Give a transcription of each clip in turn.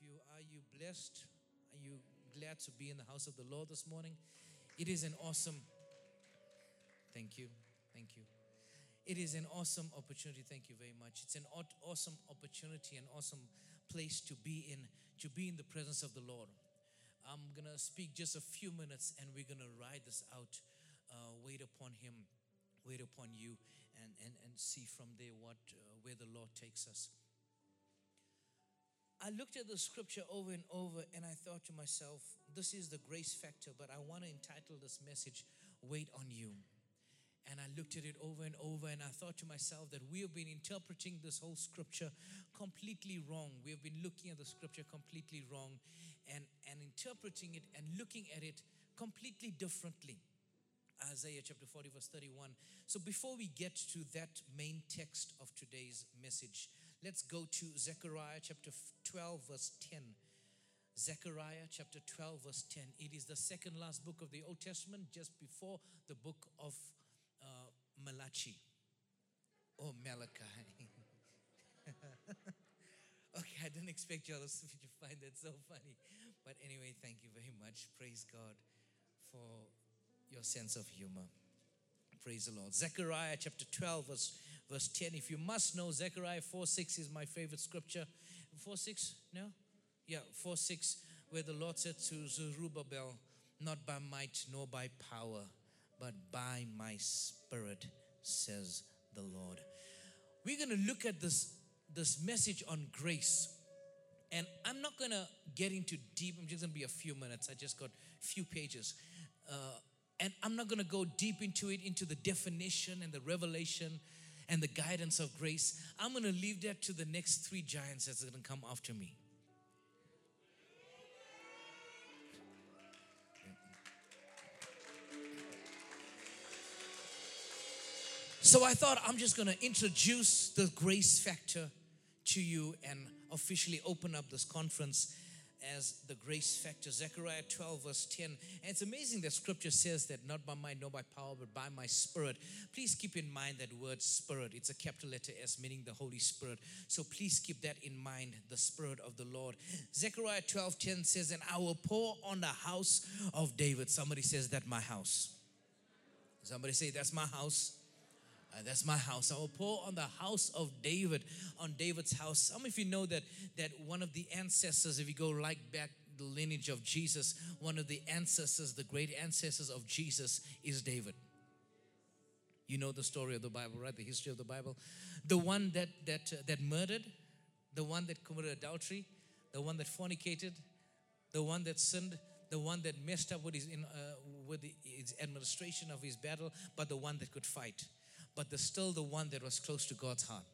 you. Are you blessed? Are you glad to be in the house of the Lord this morning? It is an awesome. Thank you. Thank you. It is an awesome opportunity. Thank you very much. It's an awesome opportunity, an awesome place to be in, to be in the presence of the Lord. I'm gonna speak just a few minutes, and we're gonna ride this out. Uh, wait upon Him, wait upon you, and and and see from there what uh, where the Lord takes us. I looked at the scripture over and over and I thought to myself, this is the grace factor, but I want to entitle this message, Wait on You. And I looked at it over and over and I thought to myself that we have been interpreting this whole scripture completely wrong. We have been looking at the scripture completely wrong and, and interpreting it and looking at it completely differently. Isaiah chapter 40, verse 31. So before we get to that main text of today's message, Let's go to Zechariah chapter 12, verse 10. Zechariah chapter 12, verse 10. It is the second last book of the Old Testament, just before the book of uh, Malachi or Malachi. okay, I didn't expect you all to find that so funny. But anyway, thank you very much. Praise God for your sense of humor. Praise the Lord. Zechariah chapter 12, verse verse 10. If you must know, Zechariah 4 6 is my favorite scripture. 4 6? No? Yeah, 4 6, where the Lord said to Zerubbabel, Not by might nor by power, but by my spirit, says the Lord. We're going to look at this, this message on grace. And I'm not going to get into deep, I'm just going to be a few minutes. I just got a few pages. Uh, and I'm not going to go deep into it, into the definition and the revelation and the guidance of grace, I'm going to leave that to the next three giants that's going to come after me. So I thought I'm just going to introduce the grace factor to you and officially open up this conference as the grace factor. Zechariah 12, verse 10. And it's amazing that scripture says that not by might, nor by power, but by my spirit. Please keep in mind that word spirit. It's a capital letter S, meaning the Holy Spirit. So please keep that in mind, the Spirit of the Lord. Zechariah 12, 10 says, And I will pour on the house of David. Somebody says, That my house. Somebody say, That's my house. Uh, that's my house. I will pour on the house of David, on David's house. Some of you know that that one of the ancestors, if you go like back the lineage of Jesus, one of the ancestors, the great ancestors of Jesus, is David. You know the story of the Bible, right? The history of the Bible. The one that that uh, that murdered, the one that committed adultery, the one that fornicated, the one that sinned, the one that messed up with his in, uh, with his administration of his battle, but the one that could fight but there's still the one that was close to God's heart,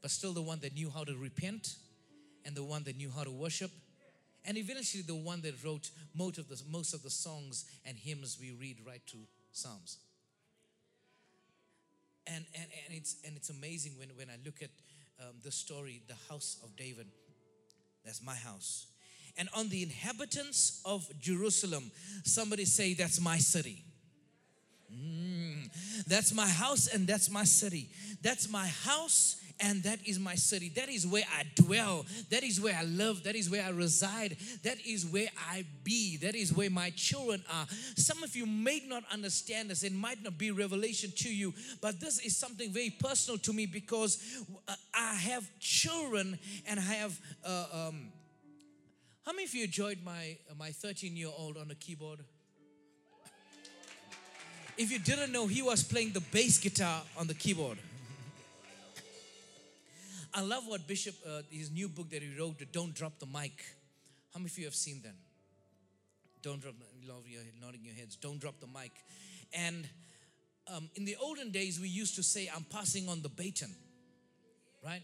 but still the one that knew how to repent and the one that knew how to worship. And eventually, the one that wrote most of the, most of the songs and hymns we read right to Psalms. And, and, and, it's, and it's amazing when, when I look at um, the story, the house of David. That's my house. And on the inhabitants of Jerusalem, somebody say, That's my city. Mm, that's my house and that's my city. That's my house and that is my city. That is where I dwell. That is where I live. That is where I reside. That is where I be. That is where my children are. Some of you may not understand this. It might not be revelation to you, but this is something very personal to me because uh, I have children and I have. Uh, um, how many of you enjoyed my my 13 year old on the keyboard? If you didn't know, he was playing the bass guitar on the keyboard. I love what Bishop, uh, his new book that he wrote, Don't Drop the Mic. How many of you have seen that? Don't drop, love your nodding your heads. Don't drop the mic. And um, in the olden days, we used to say, I'm passing on the baton, right?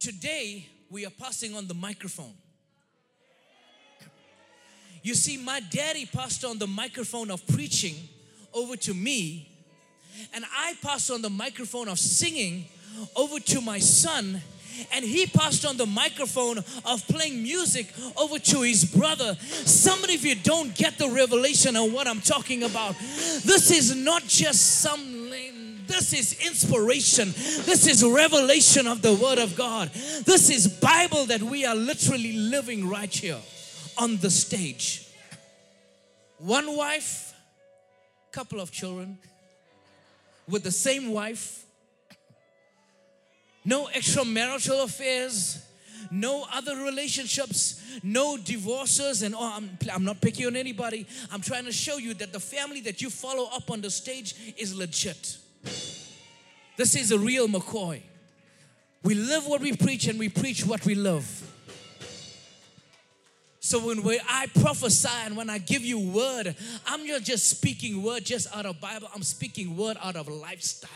Today, we are passing on the microphone. You see, my daddy passed on the microphone of preaching over to me, and I passed on the microphone of singing over to my son and he passed on the microphone of playing music over to his brother. Somebody, if you don't get the revelation of what I'm talking about, this is not just some This is inspiration. This is revelation of the Word of God. This is Bible that we are literally living right here on the stage. One wife, couple of children with the same wife, no extramarital affairs, no other relationships, no divorces, and oh, I'm, I'm not picking on anybody. I'm trying to show you that the family that you follow up on the stage is legit. This is a real McCoy. We live what we preach and we preach what we love. So when we, I prophesy and when I give you word, I'm not just speaking word just out of Bible. I'm speaking word out of lifestyle.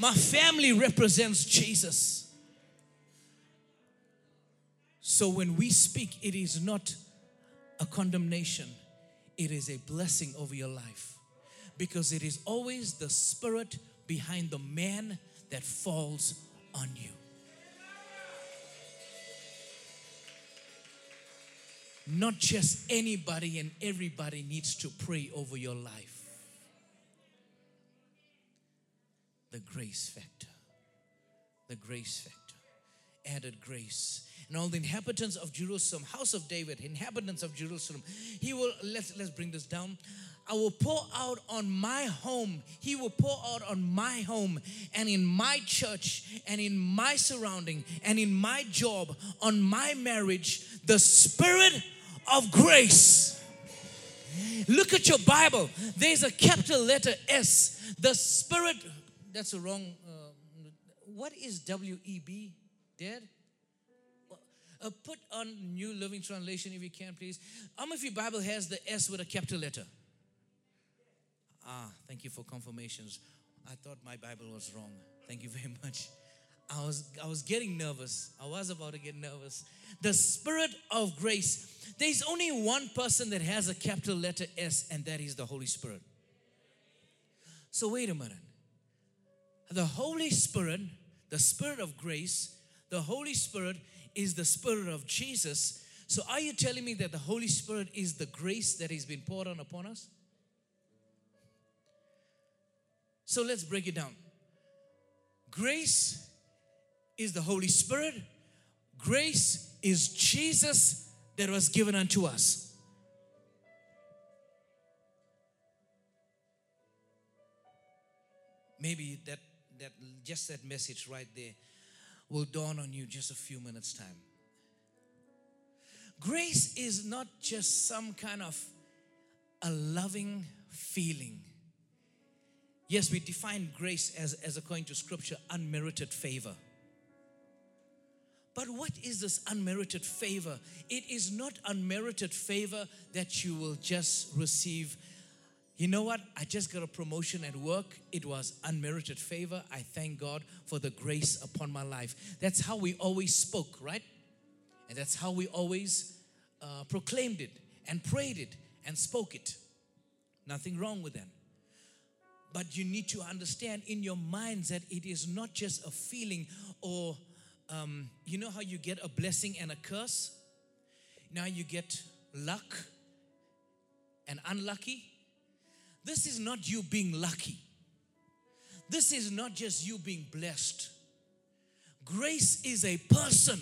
My family represents Jesus. So when we speak, it is not a condemnation, it is a blessing over your life. Because it is always the spirit behind the man that falls on you. Not just anybody and everybody needs to pray over your life. the grace factor. The grace factor. Added grace. And all the inhabitants of Jerusalem, house of David, inhabitants of Jerusalem, he will, let's, let's bring this down. I will pour out on my home. He will pour out on my home and in my church and in my surrounding and in my job, on my marriage, the spirit of grace. Look at your Bible. There's a capital letter S. The spirit that's a wrong. Uh, what is W E B? Dead? Uh, put on New Living Translation if you can, please. How many of your Bible has the S with a capital letter? Ah, thank you for confirmations. I thought my Bible was wrong. Thank you very much. I was I was getting nervous. I was about to get nervous. The spirit of grace. There's only one person that has a capital letter S, and that is the Holy Spirit. So wait a minute the Holy Spirit, the Spirit of grace, the Holy Spirit is the Spirit of Jesus. So, are you telling me that the Holy Spirit is the grace that has been poured on upon us? So, let's break it down. Grace is the Holy Spirit, grace is Jesus that was given unto us. Maybe that that just that message right there will dawn on you just a few minutes time. Grace is not just some kind of a loving feeling. Yes we define grace as, as according to scripture unmerited favor but what is this unmerited favor? It is not unmerited favor that you will just receive you know what? I just got a promotion at work. It was unmerited favor. I thank God for the grace upon my life. That's how we always spoke, right? And that's how we always uh, proclaimed it and prayed it and spoke it. Nothing wrong with that. But you need to understand in your minds that it is not just a feeling or, um, you know, how you get a blessing and a curse? Now you get luck and unlucky this is not you being lucky. This is not just you being blessed. Grace is a person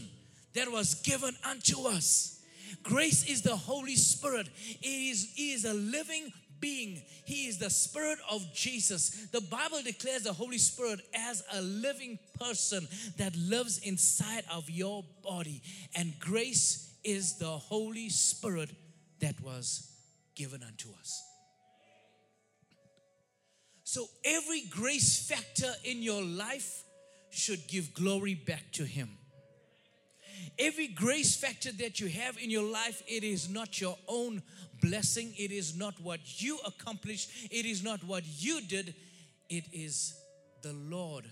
that was given unto us. Grace is the Holy Spirit. It is, it is a living being. He is the Spirit of Jesus. The Bible declares the Holy Spirit as a living person that lives inside of your body. And grace is the Holy Spirit that was given unto us. So every grace factor in your life should give glory back to Him. Every grace factor that you have in your life, it is not your own blessing, it is not what you accomplished, it is not what you did, it is the Lord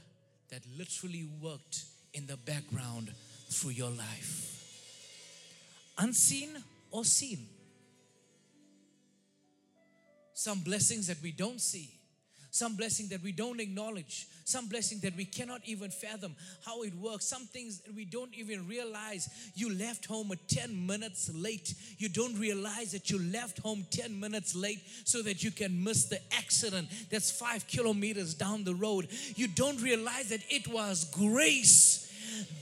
that literally worked in the background through your life. Unseen or seen. Some blessings that we don't see some blessing that we don't acknowledge, some blessing that we cannot even fathom how it works, some things that we don't even realize. You left home at 10 minutes late. You don't realize that you left home 10 minutes late so that you can miss the accident that's five kilometers down the road. You don't realize that it was grace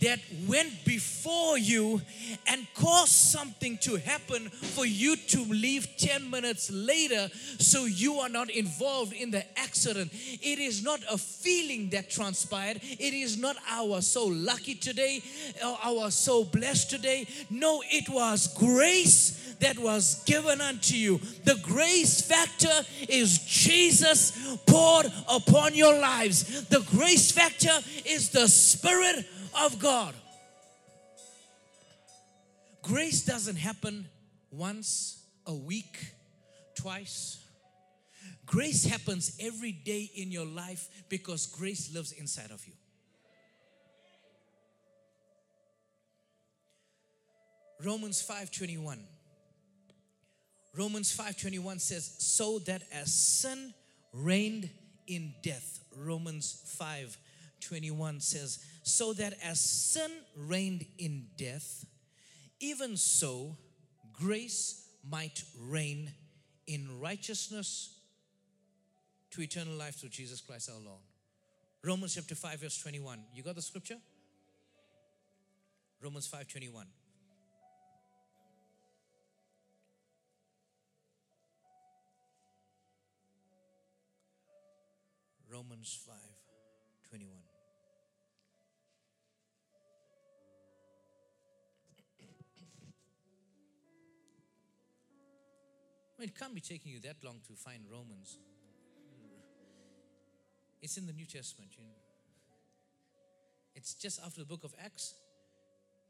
that went before you and caused something to happen for you to leave 10 minutes later so you are not involved in the accident. It is not a feeling that transpired, it is not oh, our so lucky today, oh, or our so blessed today. No, it was grace that was given unto you. The grace factor is Jesus poured upon your lives. The grace factor is the Spirit of God. Grace doesn't happen once a week, twice. Grace happens every day in your life because grace lives inside of you. Romans 5:21 Romans 5:21 says so that as sin reigned in death Romans 5:21 says so that as sin reigned in death, even so grace might reign in righteousness to eternal life through Jesus Christ our Lord. Romans chapter 5 verse 21. You got the scripture? Romans 5:21. Romans 5 it can't be taking you that long to find Romans. It's in the New Testament. You know. It's just after the book of Acts,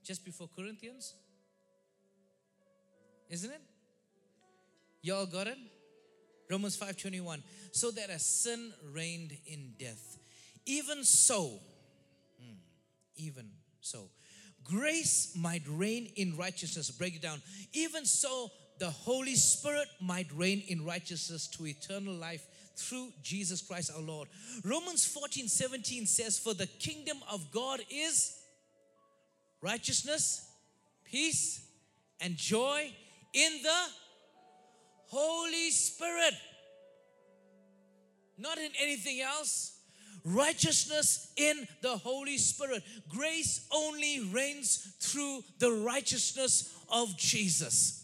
just before Corinthians. Isn't it? Y'all got it? Romans 5:21. So that as sin reigned in death, even so, hmm, even so, grace might reign in righteousness. Break it down. Even so, the Holy Spirit might reign in righteousness to eternal life through Jesus Christ our Lord. Romans 14 17 says, For the kingdom of God is righteousness, peace, and joy in the Holy Spirit. Not in anything else. Righteousness in the Holy Spirit. Grace only reigns through the righteousness of Jesus.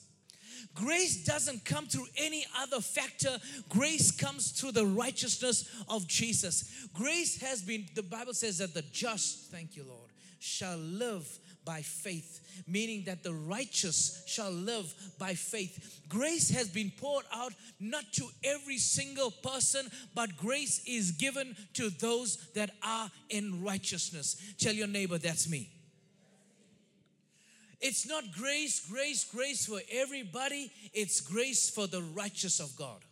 Grace doesn't come through any other factor. Grace comes through the righteousness of Jesus. Grace has been, the Bible says that the just, thank you, Lord, shall live by faith, meaning that the righteous shall live by faith. Grace has been poured out not to every single person, but grace is given to those that are in righteousness. Tell your neighbor, that's me. It's not grace, grace, grace for everybody. It's grace for the righteous of God.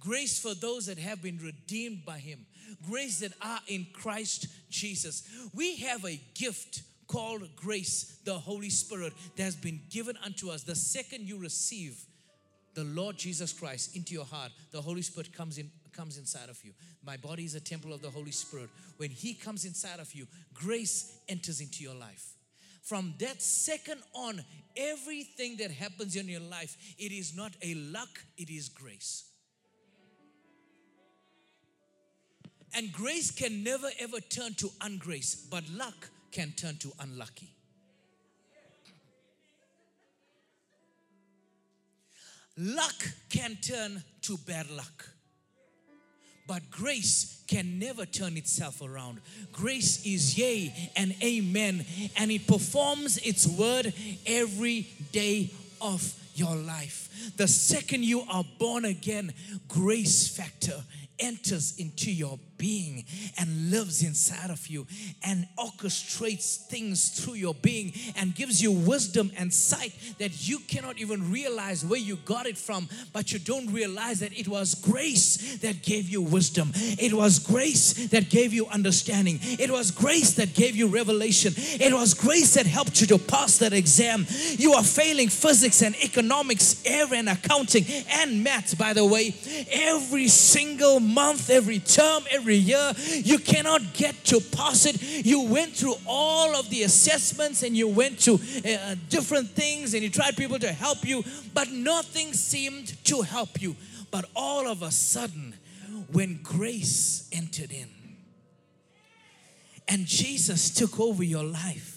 Grace for those that have been redeemed by Him. Grace that are in Christ Jesus. We have a gift called grace, the Holy Spirit, that has been given unto us. The second you receive the Lord Jesus Christ into your heart, the Holy Spirit comes in comes inside of you. My body is a temple of the Holy Spirit. When He comes inside of you, grace enters into your life. From that second on, everything that happens in your life, it is not a luck, it is grace. And grace can never ever turn to ungrace, but luck can turn to unlucky. Luck can turn to bad luck. But grace can never turn itself around. Grace is yea and amen, and it performs its word every day of your life. The second you are born again, grace factor enters into your being and lives inside of you and orchestrates things through your being and gives you wisdom and sight that you cannot even realize where you got it from, but you don't realize that it was grace that gave you wisdom. It was grace that gave you understanding. It was grace that gave you revelation. It was grace that helped you to pass that exam. You are failing physics and economics, air and accounting, and math, by the way, every single month, every term, every year. You cannot get to pass it. You went through all of the assessments and you went to uh, different things and you tried people to help you, but nothing seemed to help you. But all of a sudden, when grace entered in and Jesus took over your life,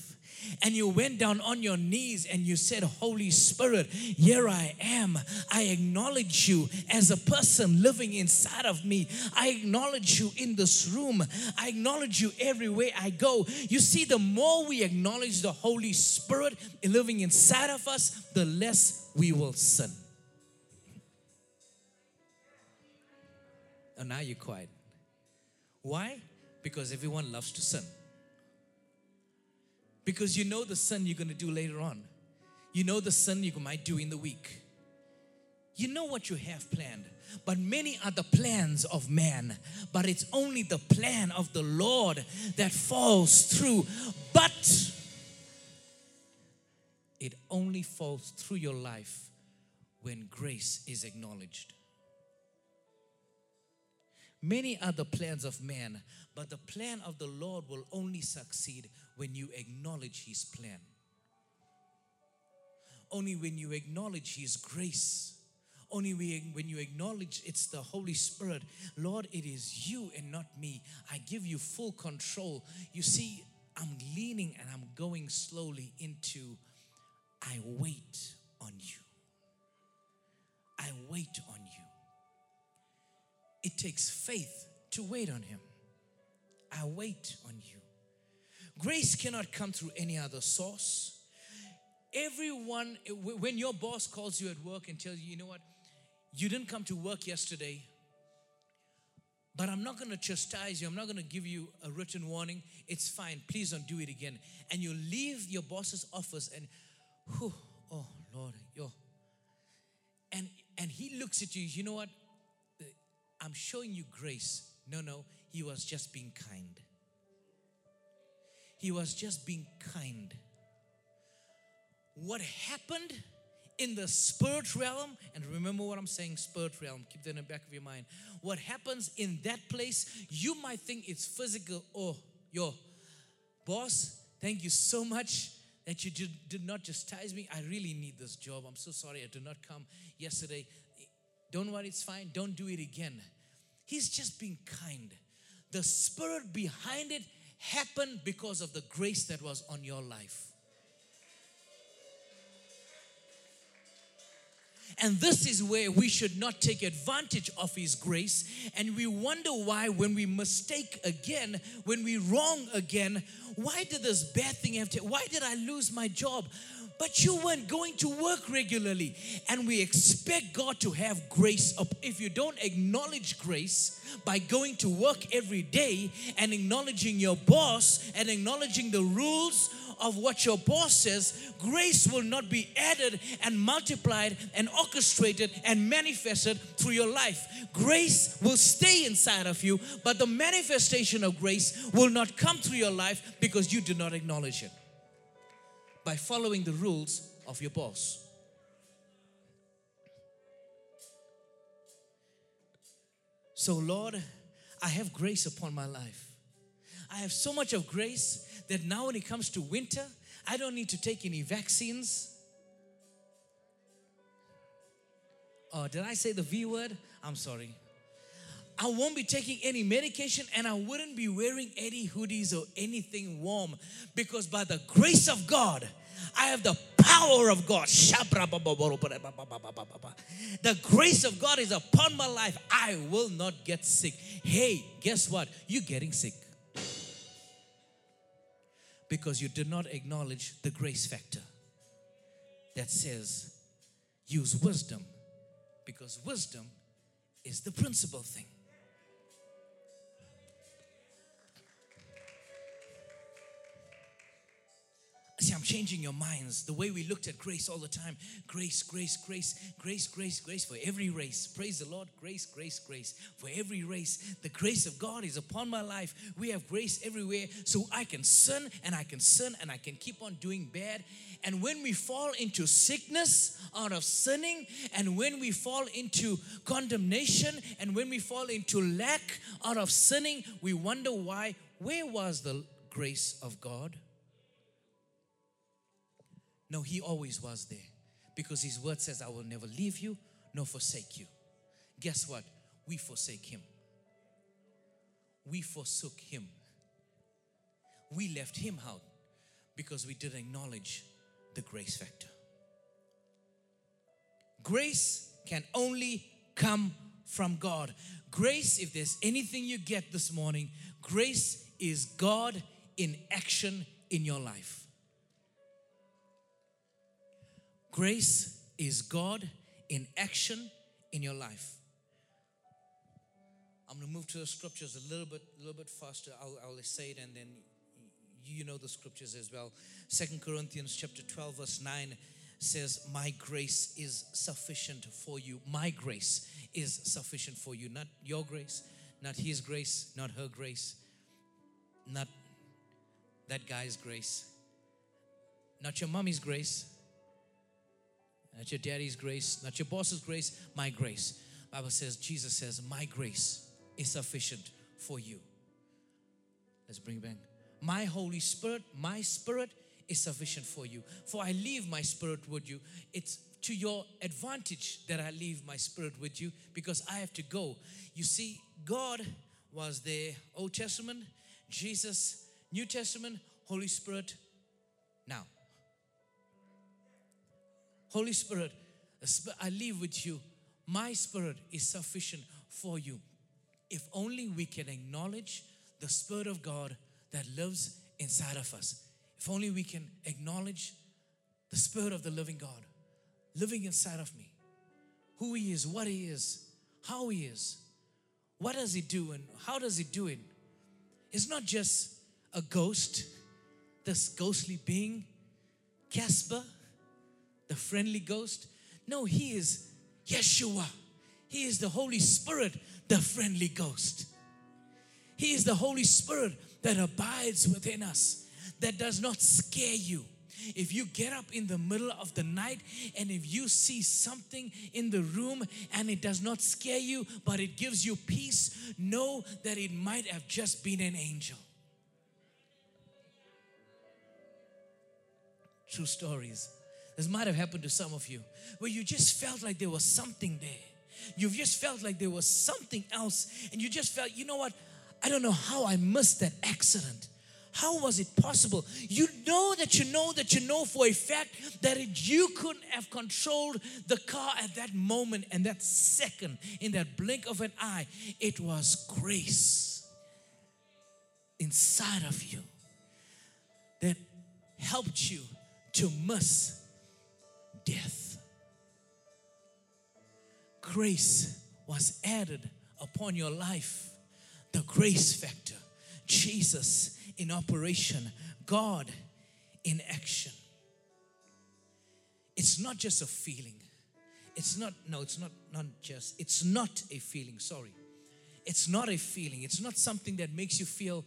and you went down on your knees and you said, Holy Spirit, here I am. I acknowledge you as a person living inside of me. I acknowledge you in this room. I acknowledge you everywhere I go. You see, the more we acknowledge the Holy Spirit living inside of us, the less we will sin. And now you're quiet. Why? Because everyone loves to sin. Because you know the sin you're going to do later on. You know the sin you might do in the week. You know what you have planned. But many are the plans of man, but it's only the plan of the Lord that falls through. But it only falls through your life when grace is acknowledged. Many are the plans of man, but the plan of the Lord will only succeed when you acknowledge His plan. Only when you acknowledge His grace. Only when you acknowledge it's the Holy Spirit. Lord, it is you and not me. I give you full control. You see, I'm leaning and I'm going slowly into I wait on you. I wait on you. It takes faith to wait on Him. I wait on you. Grace cannot come through any other source. Everyone, when your boss calls you at work and tells you, you know what, you didn't come to work yesterday, but I'm not going to chastise you. I'm not going to give you a written warning. It's fine. Please don't do it again. And you leave your boss's office and, whew, oh Lord, yo. And and he looks at you. You know what? I'm showing you grace. No, no. He was just being kind. He was just being kind. What happened in the spirit realm, and remember what I'm saying, spirit realm, keep that in the back of your mind. What happens in that place, you might think it's physical. Oh, yo, boss, thank you so much that you did, did not chastise me. I really need this job. I'm so sorry I did not come yesterday. Don't worry, it's fine. Don't do it again. He's just being kind. The spirit behind it happened because of the grace that was on your life. And this is where we should not take advantage of His grace. And we wonder why, when we mistake again, when we wrong again, why did this bad thing have to, why did I lose my job? But you weren't going to work regularly. And we expect God to have grace. If you don't acknowledge grace by going to work every day and acknowledging your boss and acknowledging the rules of what your boss says, grace will not be added and multiplied and orchestrated and manifested through your life. Grace will stay inside of you, but the manifestation of grace will not come through your life because you do not acknowledge it by following the rules of your boss. So, Lord, I have grace upon my life. I have so much of grace that now when it comes to winter, I don't need to take any vaccines. Oh, did I say the V word? I'm sorry. I won't be taking any medication and I wouldn't be wearing any hoodies or anything warm because by the grace of God, I have the power of God. The grace of God is upon my life. I will not get sick. Hey, guess what? You're getting sick because you did not acknowledge the grace factor that says use wisdom because wisdom is the principal thing. See, I'm changing your minds. The way we looked at grace all the time grace, grace, grace, grace, grace, grace for every race. Praise the Lord. Grace, grace, grace for every race. The grace of God is upon my life. We have grace everywhere. So I can sin and I can sin and I can keep on doing bad. And when we fall into sickness out of sinning, and when we fall into condemnation, and when we fall into lack out of sinning, we wonder why. Where was the grace of God? No, He always was there because His word says, I will never leave you nor forsake you. Guess what? We forsake Him. We forsook Him. We left Him out because we didn't acknowledge the grace factor. Grace can only come from God. Grace, if there's anything you get this morning, grace is God in action in your life. Grace is God in action in your life. I'm going to move to the scriptures a little bit, a little bit faster. I'll, I'll say it and then you know the scriptures as well. Second Corinthians chapter 12, verse 9 says, My grace is sufficient for you. My grace is sufficient for you. Not your grace, not his grace, not her grace, not that guy's grace, not your mommy's grace, not your daddy's grace, not your boss's grace, my grace. Bible says, Jesus says, My grace is sufficient for you. Let's bring it back. My Holy Spirit, my Spirit is sufficient for you. For I leave my Spirit with you. It's to your advantage that I leave my Spirit with you because I have to go. You see, God was there, Old Testament, Jesus, New Testament, Holy Spirit, now. Holy Spirit, I leave with you. My Spirit is sufficient for you. If only we can acknowledge the Spirit of God that lives inside of us. If only we can acknowledge the Spirit of the living God living inside of me, who He is, what He is, how He is, what does He do, and how does He do it. It's not just a ghost, this ghostly being, Casper, the friendly ghost. No, He is Yeshua. He is the Holy Spirit, the friendly ghost. He is the Holy Spirit that abides within us, that does not scare you. If you get up in the middle of the night and if you see something in the room and it does not scare you, but it gives you peace, know that it might have just been an angel. True stories. This might have happened to some of you where you just felt like there was something there. You've just felt like there was something else, and you just felt, you know what? I don't know how I missed that accident. How was it possible? You know that you know that you know for a fact that it, you couldn't have controlled the car at that moment and that second, in that blink of an eye. It was grace inside of you that helped you to miss death. Grace was added upon your life the grace factor. Jesus in operation, God in action. It's not just a feeling. It's not, no, it's not, not just, it's not a feeling, sorry. It's not a feeling. It's not something that makes you feel,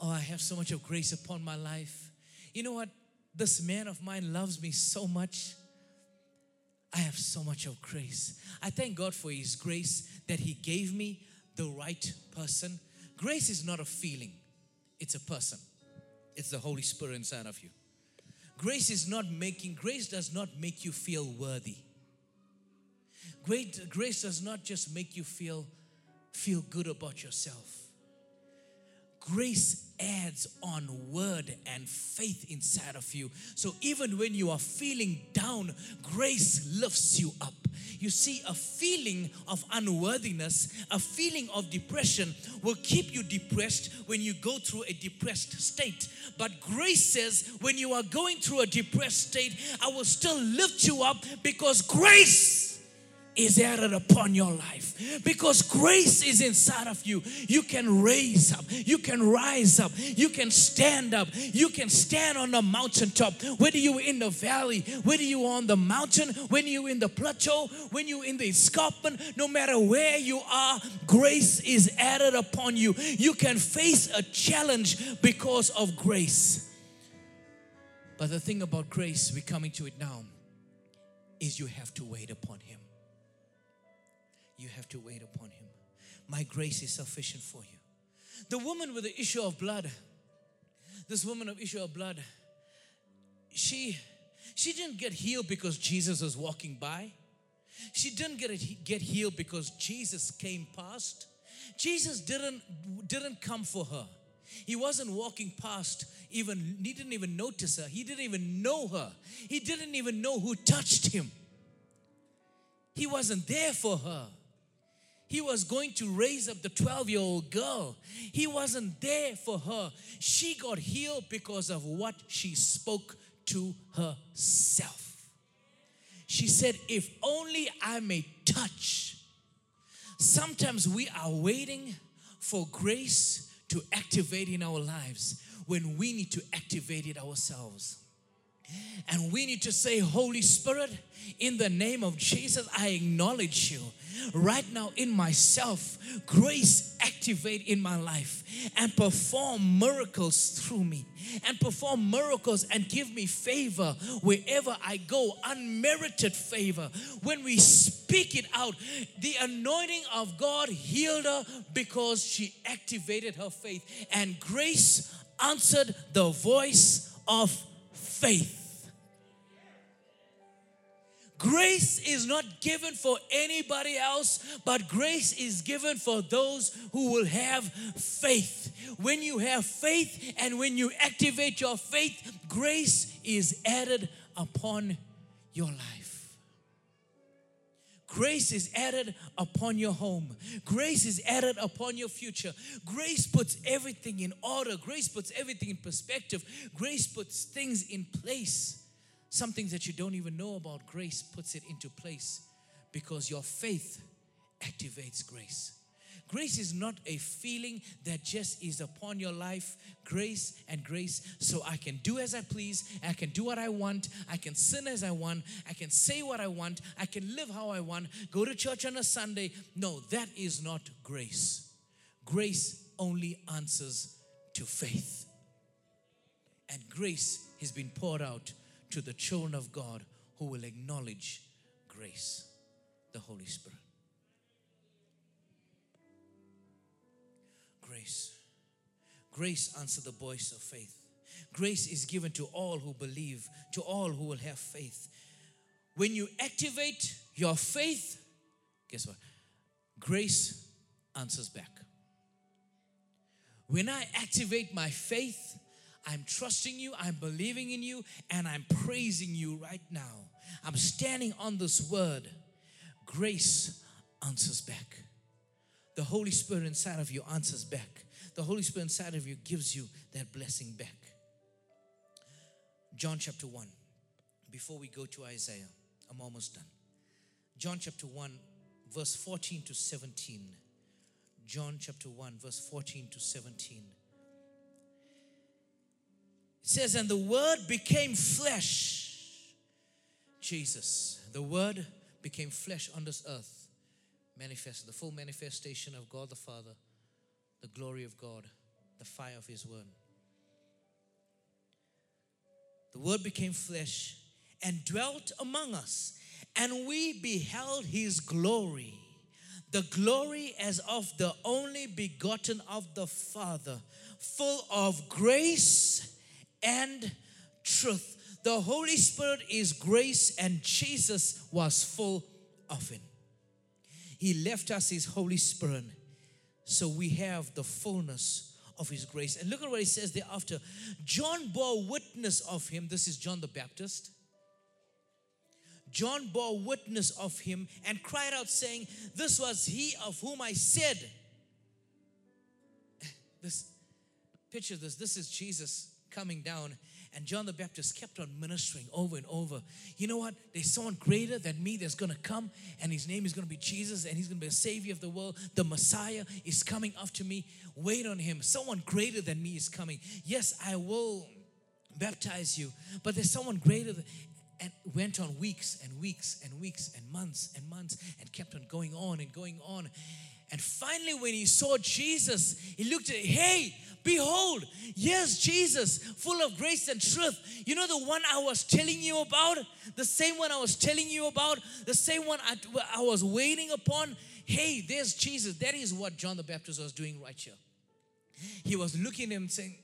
oh, I have so much of grace upon my life. You know what? This man of mine loves me so much. I have so much of grace. I thank God for His grace that He gave me the right person. Grace is not a feeling, it's a person. It's the Holy Spirit inside of you. Grace is not making, grace does not make you feel worthy. Great, grace does not just make you feel feel good about yourself. Grace adds on word and faith inside of you. So even when you are feeling down, grace lifts you up. You see, a feeling of unworthiness, a feeling of depression will keep you depressed when you go through a depressed state. But grace says, when you are going through a depressed state, I will still lift you up because grace is added upon your life because grace is inside of you. You can raise up, you can rise up, you can stand up, you can stand on the mountaintop. Whether you're in the valley, whether you're on the mountain, when you're in the plateau, when you're in the escarpment, no matter where you are, grace is added upon you. You can face a challenge because of grace. But the thing about grace, we're coming to it now, is you have to wait upon Him you have to wait upon him. My grace is sufficient for you. The woman with the issue of blood, this woman of issue of blood, she she didn't get healed because Jesus was walking by. She didn't get it, get healed because Jesus came past. Jesus didn't didn't come for her. He wasn't walking past even he didn't even notice her. He didn't even know her. He didn't even know who touched him. He wasn't there for her. He was going to raise up the 12 year old girl. He wasn't there for her. She got healed because of what she spoke to herself. She said, If only I may touch. Sometimes we are waiting for grace to activate in our lives when we need to activate it ourselves. And we need to say, Holy Spirit, in the name of Jesus, I acknowledge you right now in myself. Grace activate in my life and perform miracles through me and perform miracles and give me favor wherever I go, unmerited favor. When we speak it out, the anointing of God healed her because she activated her faith, and grace answered the voice of faith. Grace is not given for anybody else, but grace is given for those who will have faith. When you have faith and when you activate your faith, grace is added upon your life. Grace is added upon your home. Grace is added upon your future. Grace puts everything in order. Grace puts everything in perspective. Grace puts things in place. Some things that you don't even know about, grace puts it into place because your faith activates grace. Grace is not a feeling that just is upon your life. Grace and grace, so I can do as I please, I can do what I want, I can sin as I want, I can say what I want, I can live how I want, go to church on a Sunday. No, that is not grace. Grace only answers to faith. And grace has been poured out to the children of God who will acknowledge grace, the Holy Spirit. Grace. Grace answers the voice of faith. Grace is given to all who believe, to all who will have faith. When you activate your faith, guess what? Grace answers back. When I activate my faith, I'm trusting you, I'm believing in you, and I'm praising you right now. I'm standing on this word. Grace answers back. The Holy Spirit inside of you answers back. The Holy Spirit inside of you gives you that blessing back. John chapter 1. Before we go to Isaiah, I'm almost done. John chapter 1, verse 14 to 17. John chapter 1, verse 14 to 17 says, And the Word became flesh. Jesus, the Word became flesh on this earth, manifested the full manifestation of God the Father, the glory of God, the fire of His Word. The Word became flesh and dwelt among us, and we beheld His glory. The glory as of the only begotten of the Father, full of grace and truth. The Holy Spirit is grace, and Jesus was full of it. He left us His Holy Spirit, so we have the fullness of His grace. And look at what He says thereafter. John bore witness of Him. This is John the Baptist. John bore witness of him and cried out, saying, This was he of whom I said. This picture this. This is Jesus coming down And John the Baptist kept on ministering over and over. You know what? There's someone greater than me that's going to come, and his name is going to be Jesus, and he's going to be a savior of the world. The Messiah is coming after me. Wait on him. Someone greater than me is coming. Yes, I will baptize you, but there's someone greater. Than, and went on weeks and weeks and weeks and months and months and kept on going on and going on. And finally, when he saw Jesus, he looked at, hey, behold, yes, Jesus, full of grace and truth. You know the one I was telling you about? The same one I was telling you about? The same one I, I was waiting upon? Hey, there's Jesus. That is what John the Baptist was doing right here. He was looking at him saying,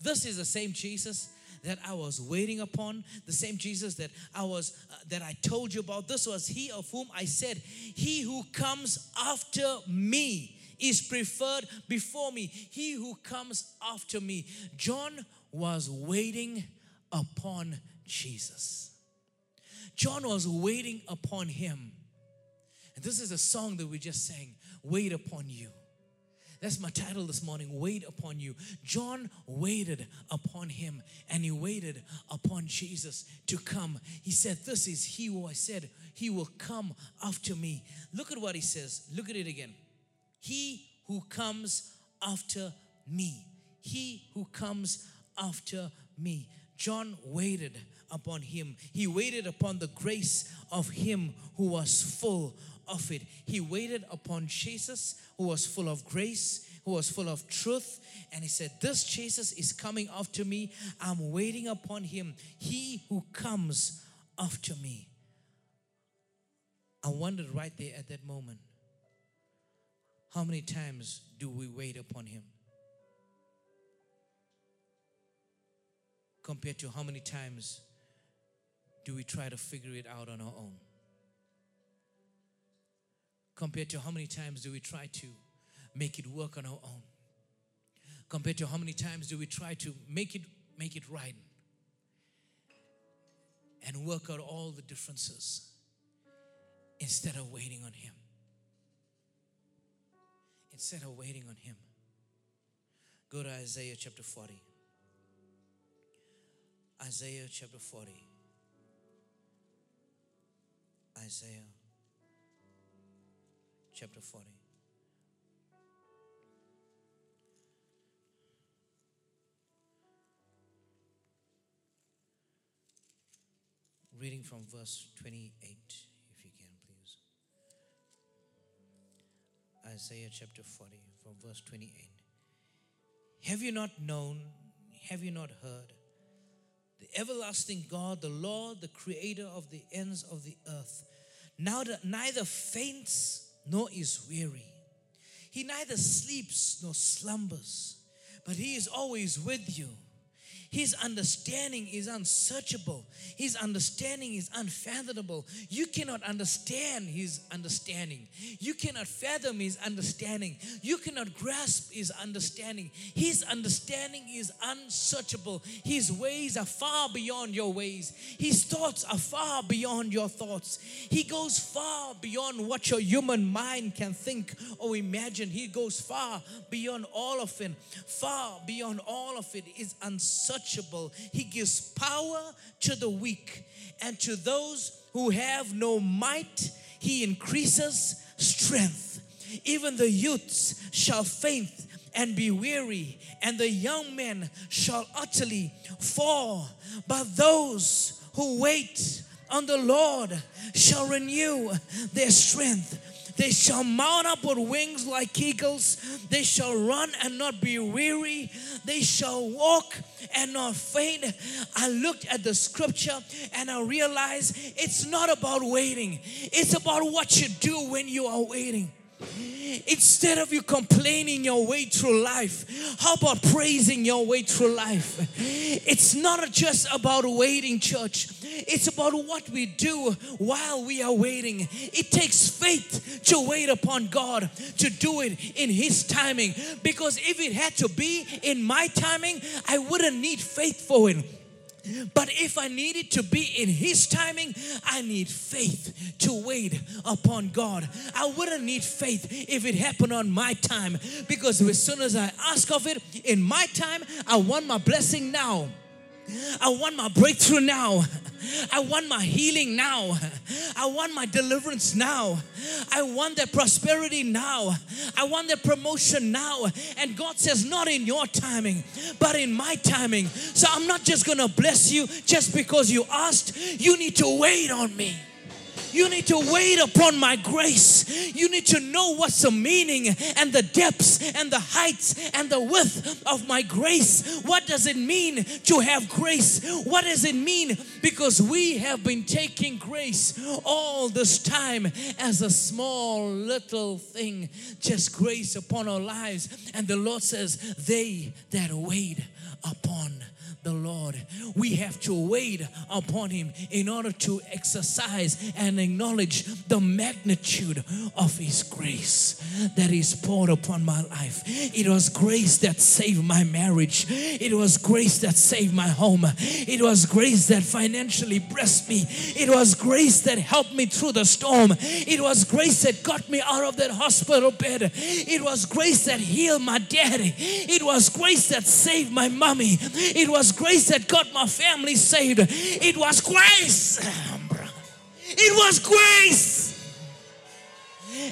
This is the same Jesus that I was waiting upon, the same Jesus that I was uh, that I told you about. This was he of whom I said, "He who comes after me is preferred before me. He who comes after me." John was waiting upon Jesus. John was waiting upon him. And this is a song that we just sang, Wait Upon You. That's my title this morning Wait upon you. John waited upon him and he waited upon Jesus to come. He said, This is he who I said, He will come after me. Look at what he says. Look at it again. He who comes after me. He who comes after me. John waited upon him. He waited upon the grace of him who was full of it. He waited upon Jesus, who was full of grace, who was full of truth. And he said, This Jesus is coming after me. I'm waiting upon him. He who comes after me. I wondered right there at that moment how many times do we wait upon him? Compared to how many times do we try to figure it out on our own? Compared to how many times do we try to make it work on our own? Compared to how many times do we try to make it make it right and work out all the differences instead of waiting on him? Instead of waiting on him. Go to isaiah chapter 40 isaiah chapter 40 isaiah chapter 40. Reading from verse 28, if you can, please. Isaiah chapter 40, from verse 28. Have you not known? Have you not heard? The everlasting God, the Lord, the creator of the ends of the earth, now that neither faints nor is weary. He neither sleeps nor slumbers, but he is always with you. His understanding is unsearchable. His understanding is unfathomable. You cannot understand His understanding. You cannot fathom His understanding. You cannot grasp His understanding. His understanding is unsearchable. His ways are far beyond your ways. His thoughts are far beyond your thoughts. He goes far beyond what your human mind can think or imagine. He goes far beyond all of it. Far beyond all of it is unsearchable untouchable. He gives power to the weak, and to those who have no might, He increases strength. Even the youths shall faint and be weary, and the young men shall utterly fall. But those who wait on the Lord shall renew their strength. They shall mount up with wings like eagles. They shall run and not be weary. They shall walk and not faint. I looked at the scripture and I realized it's not about waiting, it's about what you do when you are waiting. Instead of you complaining your way through life, how about praising your way through life? It's not just about waiting, church. It's about what we do while we are waiting. It takes faith to wait upon God to do it in His timing. Because if it had to be in my timing, I wouldn't need faith for it. But if I need it to be in His timing, I need faith to wait upon God. I wouldn't need faith if it happened on my time because as soon as I ask of it in my time, I want my blessing now. I want my breakthrough now. I want my healing now. I want my deliverance now. I want that prosperity now. I want that promotion now. And God says, not in your timing, but in my timing. So I'm not just going to bless you just because you asked. You need to wait on me. You need to wait upon my grace. You need to know what's the meaning and the depths and the heights and the width of my grace. What does it mean to have grace? What does it mean? Because we have been taking grace all this time as a small little thing, just grace upon our lives. And the Lord says, They that wait upon the Lord. We have to wait upon Him in order to exercise and acknowledge the magnitude of His grace that is poured upon my life. It was grace that saved my marriage, it was grace that saved my home, it was grace that financially blessed me, it was grace that helped me through the storm, it was grace that got me out of that hospital bed, it was grace that healed my daddy, it was grace that saved my mommy, it was grace that got my family saved. It was grace. It was grace.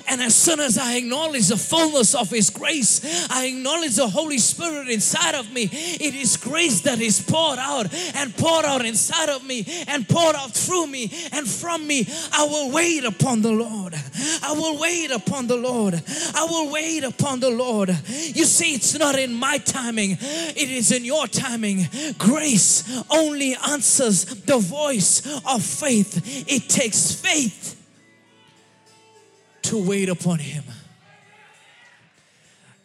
And as soon as I acknowledge the fullness of His grace, I acknowledge the Holy Spirit inside of me. It is grace that is poured out and poured out inside of me and poured out through me and from me. I will wait upon the Lord. I will wait upon the Lord. I will wait upon the Lord. You see, it's not in my timing, it is in your timing. Grace only answers the voice of faith. It takes faith to wait upon Him.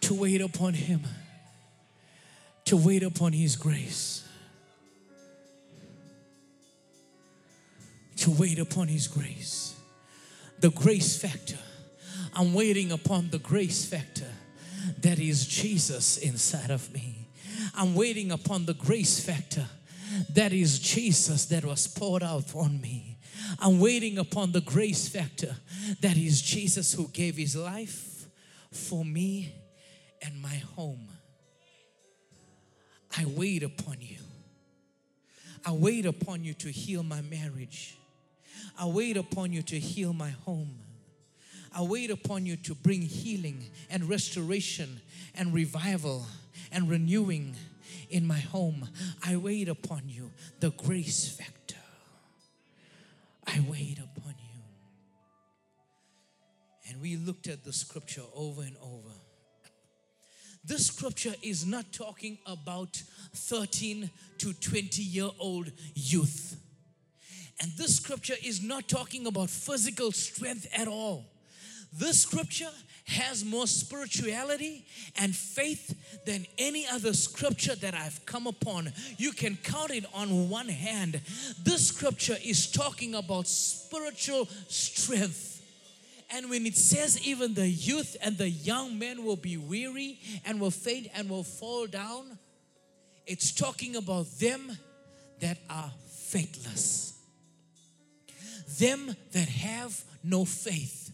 To wait upon Him. To wait upon His grace. To wait upon His grace. The grace factor. I'm waiting upon the grace factor that is Jesus inside of me. I'm waiting upon the grace factor that is Jesus that was poured out on me. I'm waiting upon the grace factor that is Jesus who gave his life for me and my home. I wait upon you. I wait upon you to heal my marriage. I wait upon you to heal my home. I wait upon you to bring healing and restoration and revival and renewing in my home. I wait upon you, the grace factor. I wait upon you. And we looked at the scripture over and over. This scripture is not talking about 13 to 20 year old youth. And this scripture is not talking about physical strength at all. This scripture has more spirituality and faith than any other scripture that I've come upon. You can count it on one hand. This scripture is talking about spiritual strength. And when it says even the youth and the young men will be weary and will faint and will fall down, it's talking about them that are faithless, them that have no faith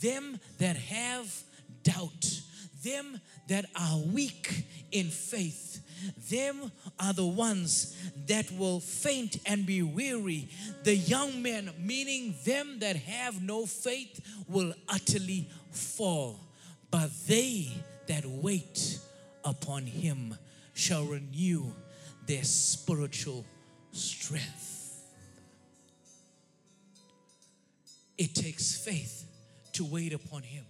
them that have doubt, them that are weak in faith, them are the ones that will faint and be weary. The young men, meaning them that have no faith, will utterly fall. But they that wait upon him shall renew their spiritual strength. It takes faith to wait upon Him.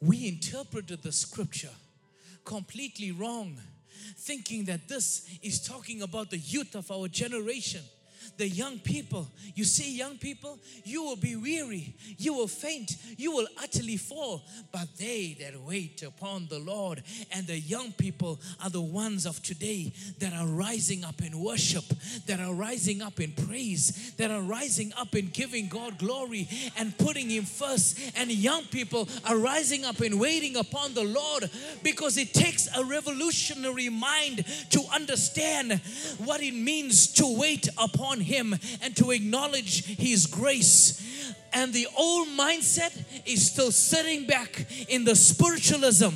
We interpreted the scripture completely wrong, thinking that this is talking about the youth of our generation the young people. You see, young people, you will be weary, you will faint, you will utterly fall. But they that wait upon the Lord and the young people are the ones of today that are rising up in worship, that are rising up in praise, that are rising up in giving God glory and putting Him first. And young people are rising up in waiting upon the Lord because it takes a revolutionary mind to understand what it means to wait upon him and to acknowledge His grace. And the old mindset is still sitting back in the spiritualism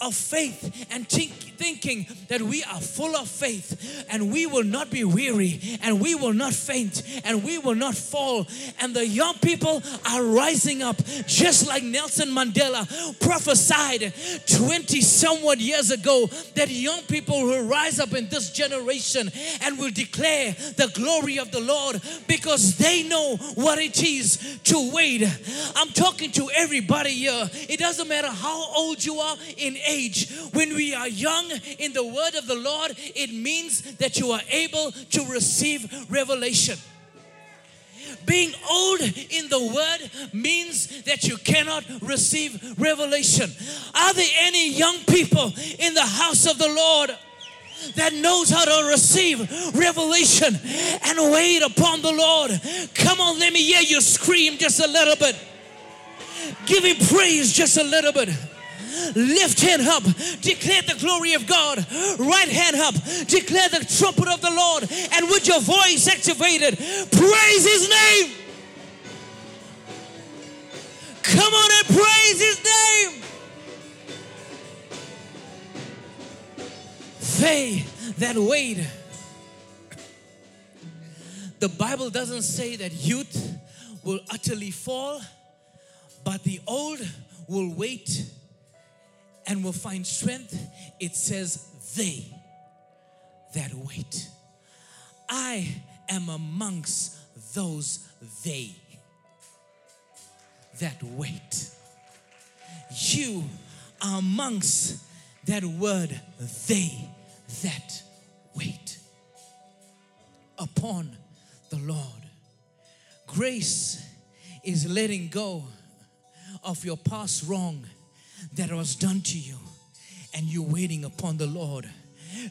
of faith and think thinking that we are full of faith and we will not be weary and we will not faint and we will not fall. And the young people are rising up just like Nelson Mandela prophesied 20 somewhat years ago that young people will rise up in this generation and will declare the glory of the Lord because they know what it is to wait. I'm talking to everybody here. It doesn't matter how old you are in age. When we are young in the word of the Lord, it means that you are able to receive revelation. Being old in the word means that you cannot receive revelation. Are there any young people in the house of the Lord? that knows how to receive revelation and wait upon the Lord. Come on, let me hear you scream just a little bit. Give him praise just a little bit. Lift hand up, declare the glory of God. Right hand up, declare the trumpet of the Lord. And with your voice activated, praise his name. Come on and praise his name. They that wait. The Bible doesn't say that youth will utterly fall, but the old will wait and will find strength. It says, they that wait. I am amongst those they that wait. You are amongst that word they that wait upon the Lord. Grace is letting go of your past wrong that was done to you and you're waiting upon the Lord.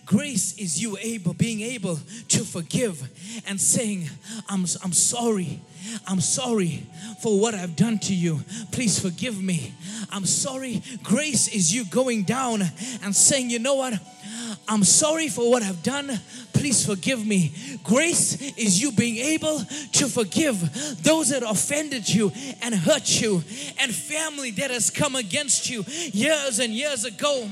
Grace is you able, being able to forgive and saying, I'm, I'm sorry. I'm sorry for what I've done to you. Please forgive me. I'm sorry. Grace is you going down and saying, you know what? I'm sorry for what I've done. Please forgive me. Grace is you being able to forgive those that offended you and hurt you, and family that has come against you years and years ago.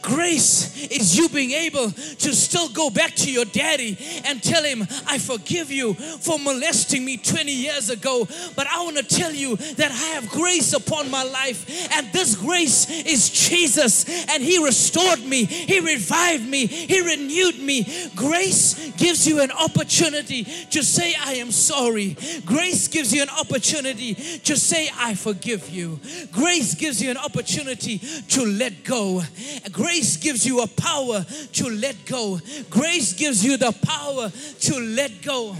Grace is you being able to still go back to your daddy and tell him, I forgive you for molesting me 20 years ago. But I want to tell you that I have grace upon my life, and this grace is Jesus, and He restored me, He revived me, He renewed me. Grace gives you an opportunity to say, I am sorry. Grace gives you an opportunity to say, I forgive you. Grace gives you an opportunity to let go. Grace gives you a power to let go. Grace gives you the power to let go.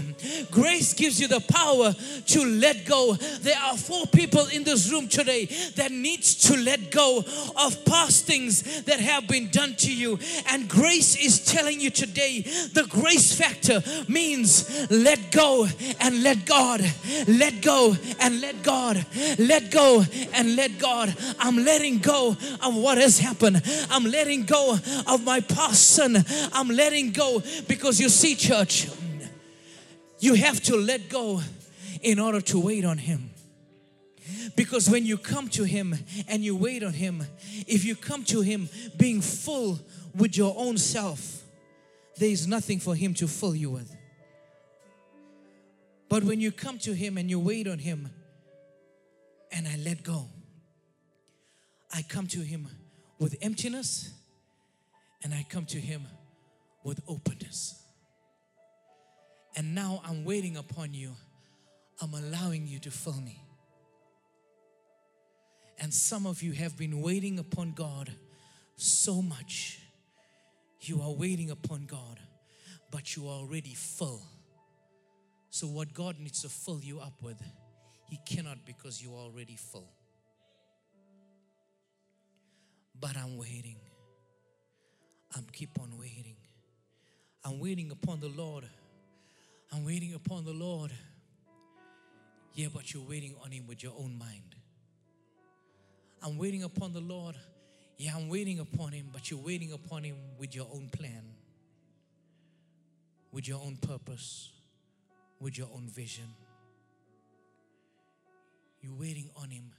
Grace gives you the power to let go. There are four people in this room today that needs to let go of past things that have been done to you. And grace is telling you today the grace factor means let go and let God. Let go and let God. Let go and let God. I'm letting go of what has happened. I'm letting go of my past sin. I'm letting go because you see, church, you have to let go in order to wait on Him. Because when you come to Him and you wait on Him, if you come to Him being full with your own self, there is nothing for Him to fill you with. But when you come to Him and you wait on Him, and I let go, I come to Him with emptiness and I come to Him with openness. And now I'm waiting upon you. I'm allowing you to fill me. And some of you have been waiting upon God so much. You are waiting upon God, but you are already full. So, what God needs to fill you up with, He cannot because you are already full. But I'm waiting. I'm keep on waiting. I'm waiting upon the Lord. I'm waiting upon the Lord. Yeah, but you're waiting on Him with your own mind. I'm waiting upon the Lord. Yeah, I'm waiting upon Him, but you're waiting upon Him with your own plan, with your own purpose, with your own vision. You're waiting on Him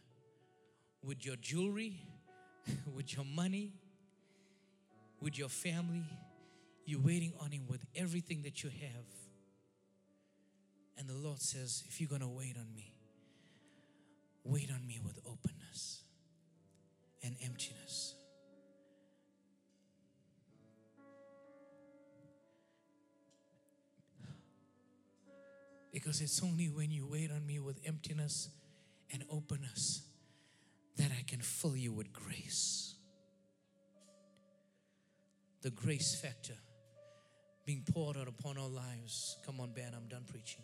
with your jewelry, with your money, with your family. You're waiting on Him with everything that you have. And the Lord says, if you're going to wait on me, wait on me with openness and emptiness. Because it's only when you wait on me with emptiness and openness that I can fill you with grace. The grace factor being poured out upon our lives. Come on, Ben, I'm done preaching.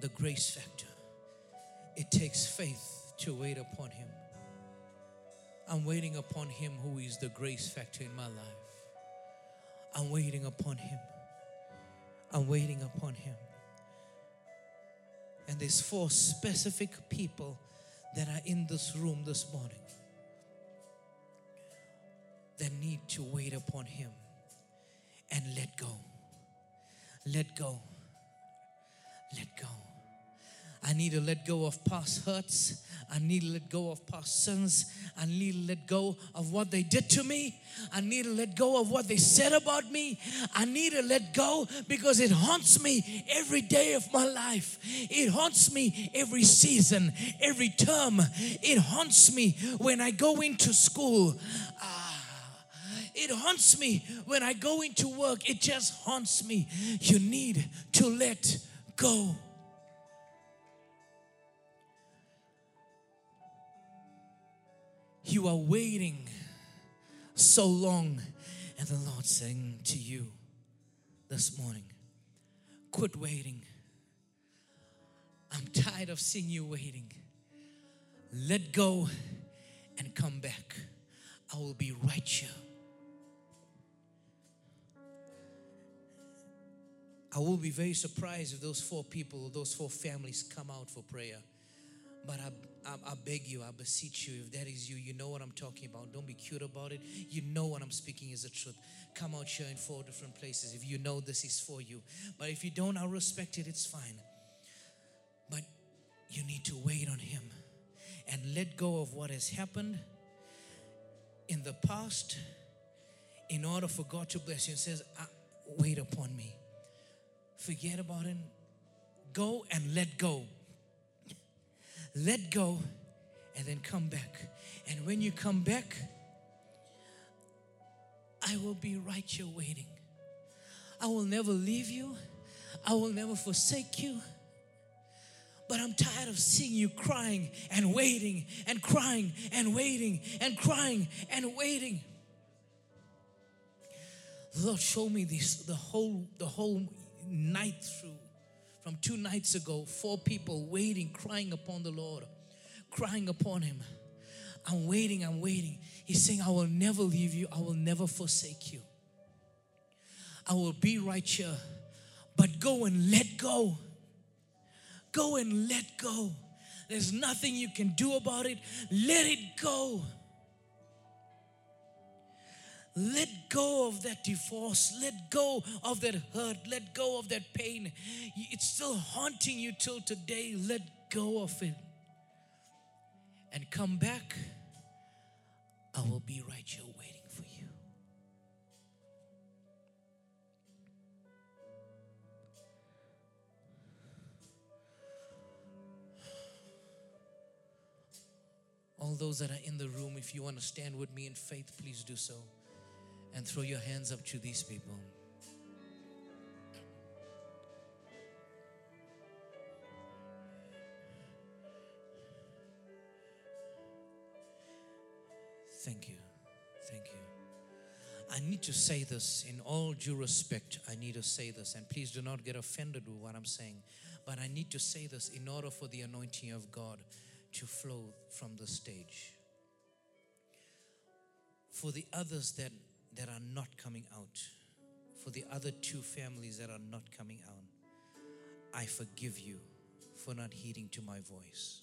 The grace factor. It takes faith to wait upon Him. I'm waiting upon Him who is the grace factor in my life. I'm waiting upon Him. I'm waiting upon Him. And there's four specific people that are in this room this morning that need to wait upon Him and let go. Let go. Let go. I need to let go of past hurts. I need to let go of past sins. I need to let go of what they did to me. I need to let go of what they said about me. I need to let go because it haunts me every day of my life. It haunts me every season, every term. It haunts me when I go into school. Ah, it haunts me when I go into work. It just haunts me. You need to let go. You are waiting so long. And the Lord saying to you this morning, quit waiting. I'm tired of seeing you waiting. Let go and come back. I will be right here. I will be very surprised if those four people, those four families come out for prayer. But I I, I, beg you, I beseech you, if that is you, you know what I'm talking about. Don't be cute about it. You know what I'm speaking is the truth. Come out here in four different places if you know this is for you. But if you don't, I'll respect it, it's fine. But you need to wait on Him and let go of what has happened in the past in order for God to bless you. And says, ah, Wait upon me. Forget about it. Go and let go let go, and then come back. And when you come back, I will be right here waiting. I will never leave you, I will never forsake you. But I'm tired of seeing you crying and waiting and crying and waiting and crying and waiting. Lord, show me this the whole the whole night through from two nights ago, four people waiting, crying upon the Lord, crying upon Him. I'm waiting, I'm waiting. He's saying, I will never leave you, I will never forsake you. I will be right here, but go and let go. Go and let go. There's nothing you can do about it. Let it go. Let go of that divorce. Let go of that hurt. Let go of that pain. It's still haunting you till today. Let go of it. And come back. I will be right here waiting for you. All those that are in the room, if you want to stand with me in faith, please do so and throw your hands up to these people. Thank you. Thank you. I need to say this in all due respect. I need to say this, and please do not get offended with what I'm saying. But I need to say this in order for the anointing of God to flow from the stage. For the others that that are not coming out, for the other two families that are not coming out, I forgive you for not heeding to my voice.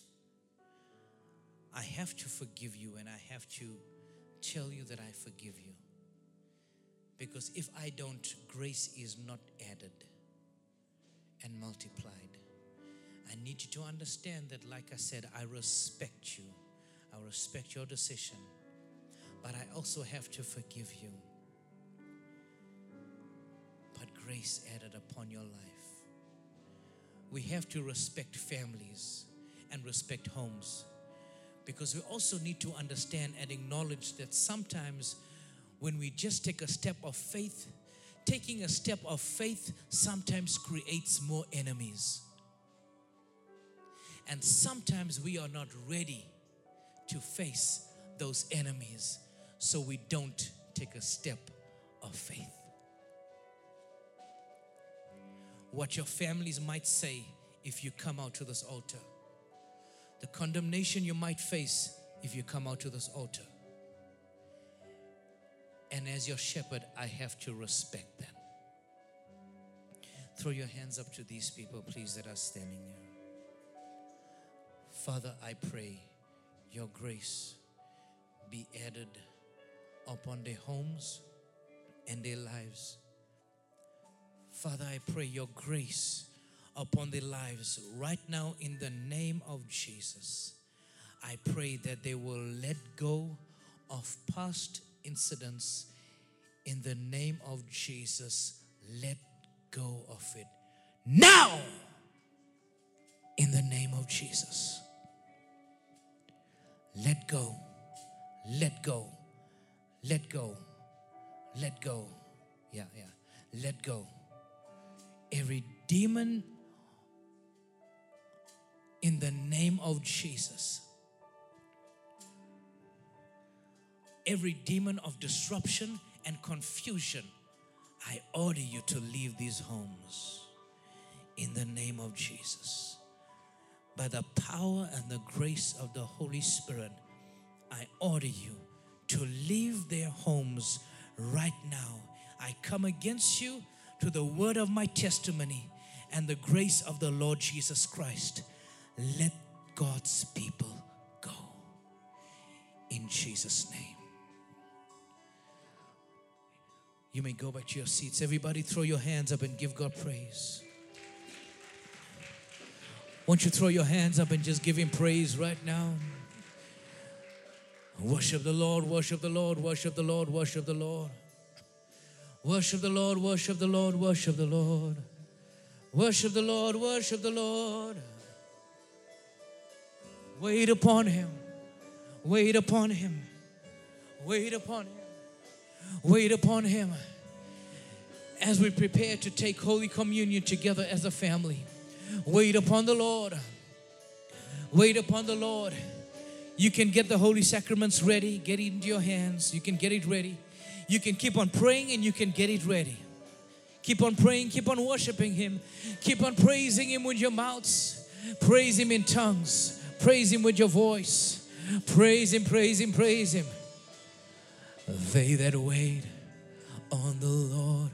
I have to forgive you and I have to tell you that I forgive you. Because if I don't, grace is not added and multiplied. I need you to understand that, like I said, I respect you. I respect your decision. But I also have to forgive you. But grace added upon your life. We have to respect families and respect homes because we also need to understand and acknowledge that sometimes when we just take a step of faith, taking a step of faith sometimes creates more enemies. And sometimes we are not ready to face those enemies, so we don't take a step of faith. What your families might say if you come out to this altar, the condemnation you might face if you come out to this altar. And as your shepherd, I have to respect them. Throw your hands up to these people, please, that are standing here. Father, I pray your grace be added upon their homes and their lives. Father, I pray your grace upon their lives right now in the name of Jesus. I pray that they will let go of past incidents in the name of Jesus. Let go of it now in the name of Jesus. Let go, let go, let go, let go. Yeah, yeah, let go. Every demon in the name of Jesus. Every demon of disruption and confusion, I order you to leave these homes in the name of Jesus. By the power and the grace of the Holy Spirit, I order you to leave their homes right now. I come against you to the word of my testimony and the grace of the Lord Jesus Christ. Let God's people go. In Jesus' name. You may go back to your seats. Everybody, throw your hands up and give God praise. Won't you throw your hands up and just give Him praise right now? Worship the Lord, worship the Lord, worship the Lord, worship the Lord. Worship the Lord, worship the Lord, worship the Lord. Worship the Lord, worship the Lord. Wait upon Him, wait upon Him, wait upon Him. Wait upon Him as we prepare to take Holy Communion together as a family. Wait upon the Lord. Wait upon the Lord. You can get the Holy Sacraments ready, get it into your hands. You can get it ready. You can keep on praying and you can get it ready. Keep on praying, keep on worshiping Him, keep on praising Him with your mouths. Praise Him in tongues, praise Him with your voice. Praise Him, praise Him, praise Him. They that wait on the Lord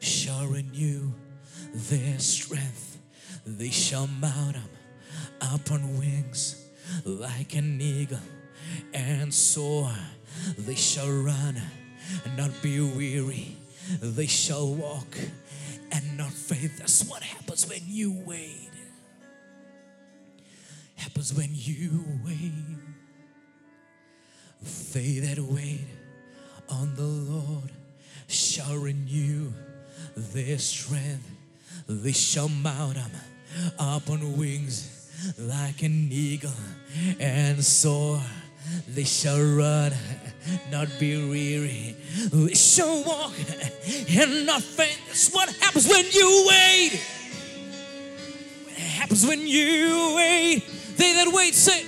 shall renew their strength. They shall mount up upon wings like an eagle and soar. They shall run and not be weary. They shall walk and not faint. That's what happens when you wait. Happens when you wait. They that wait on the Lord shall renew their strength. They shall mount up upon wings like an eagle and soar. They shall run, not be weary. They shall walk and not faint. That's what happens when you wait. It happens when you wait. They that wait, say,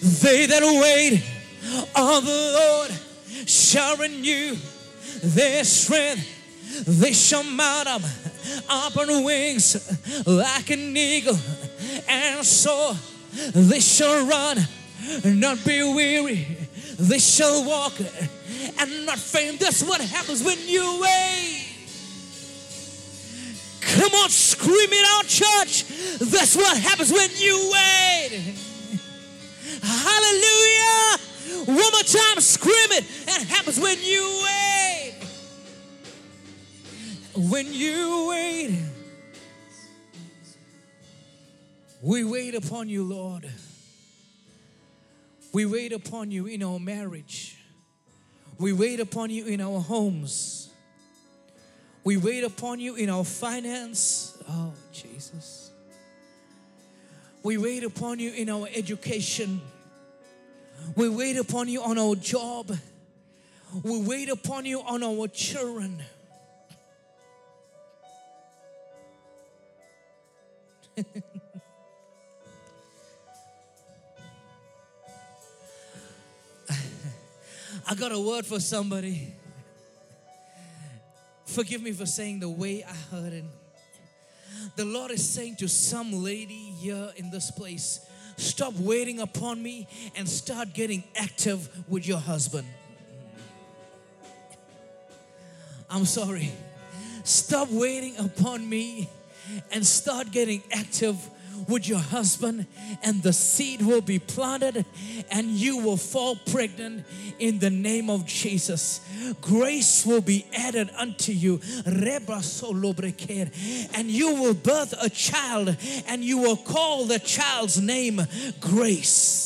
they that wait on the Lord shall renew their strength. They shall mount up upon wings like an eagle and so They shall run and not be weary. They shall walk and not faint. That's what happens when you wait. Come on, scream it out, church. That's what happens when you wait. Hallelujah. One more time, scream it. It happens when you wait. When you wait. We wait upon you, Lord. We wait upon you in our marriage. We wait upon you in our homes. We wait upon you in our finance. Oh, Jesus. We wait upon you in our education. We wait upon you on our job. We wait upon you on our children. I got a word for somebody. Forgive me for saying the way I heard it. The Lord is saying to some lady here in this place, stop waiting upon me and start getting active with your husband. I'm sorry. Stop waiting upon me and start getting active with your husband, and the seed will be planted, and you will fall pregnant in the name of Jesus. Grace will be added unto you, and you will birth a child, and you will call the child's name Grace.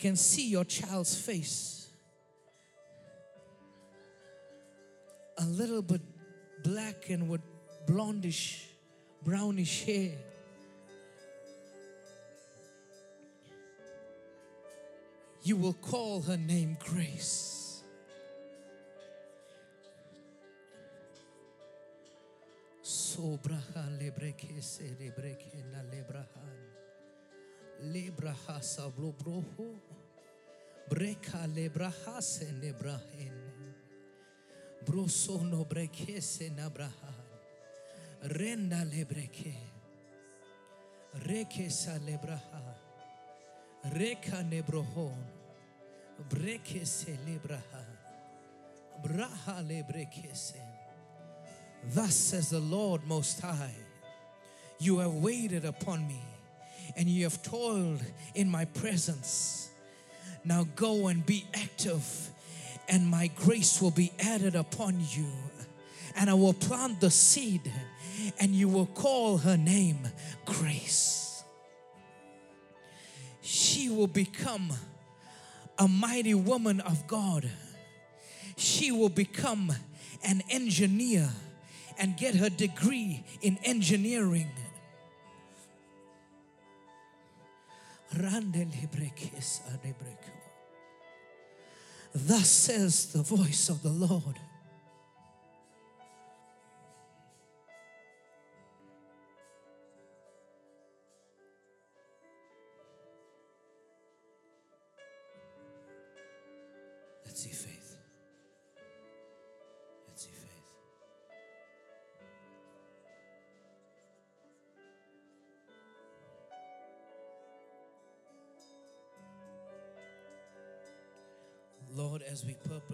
Can see your child's face. A little bit black and with blondish, brownish hair. You will call her name Grace. Lebrahan. Lebraha sablobroho. Breka lebraha se nebrahen. Broso no breke se nabraha. Renda lebreke. Reke sa lebraha. Reka nebrohon. Breke se lebraha. Braha lebreke se. Thus says the Lord Most High, you have waited upon me and you have toiled in my presence. Now go and be active, and my grace will be added upon you. And I will plant the seed, and you will call her name Grace. She will become a mighty woman of God. She will become an engineer and get her degree in engineering. Thus says the voice of the Lord.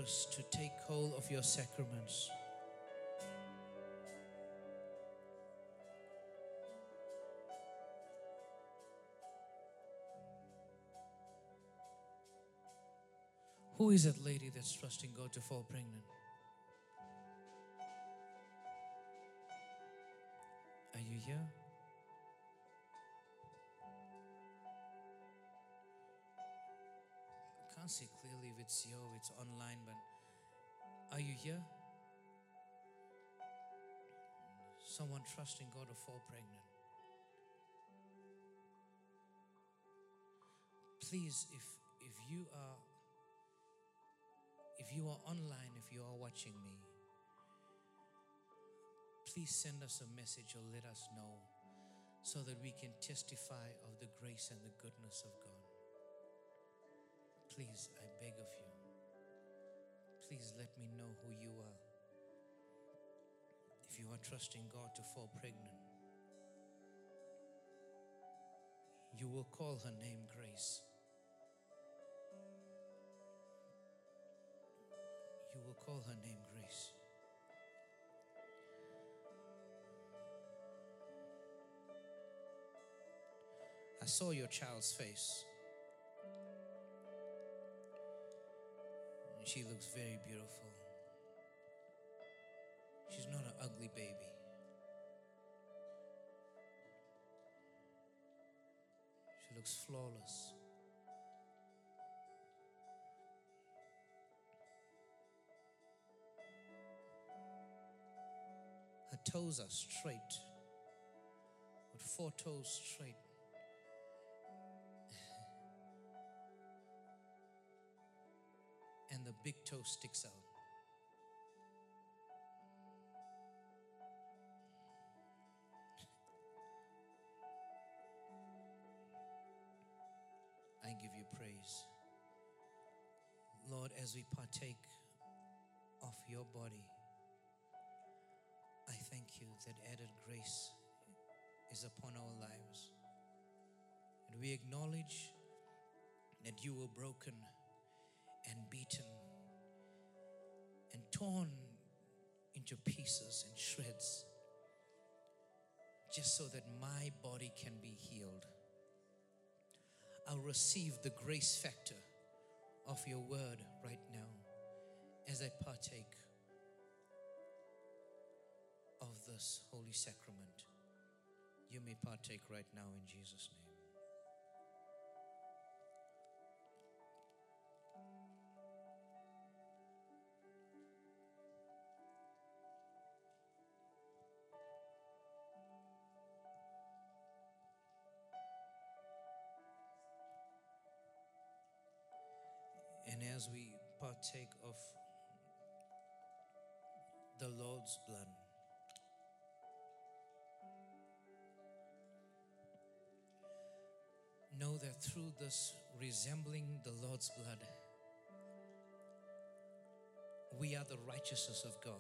To take hold of your sacraments, who is that lady that's trusting God to fall pregnant? Are you here? Can't see clearly if it's here or it's online, but are you here? Someone trusting God to fall pregnant. Please, if if you are if you are online, if you are watching me, please send us a message or let us know so that we can testify of the grace and the goodness of God. Please, I beg of you. Please let me know who you are. If you are trusting God to fall pregnant, you will call her name Grace. You will call her name Grace. I saw your child's face. She looks very beautiful. She's not an ugly baby. She looks flawless. Her toes are straight, with four toes straight. Big toe sticks out. I give you praise. Lord, as we partake of your body, I thank you that added grace is upon our lives. And we acknowledge that you were broken and beaten and torn into pieces and shreds just so that my body can be healed. I'll receive the grace factor of your word right now as I partake of this holy sacrament. You may partake right now in Jesus' name. Partake of the Lord's blood, know that through this resembling the Lord's blood, we are the righteousness of God.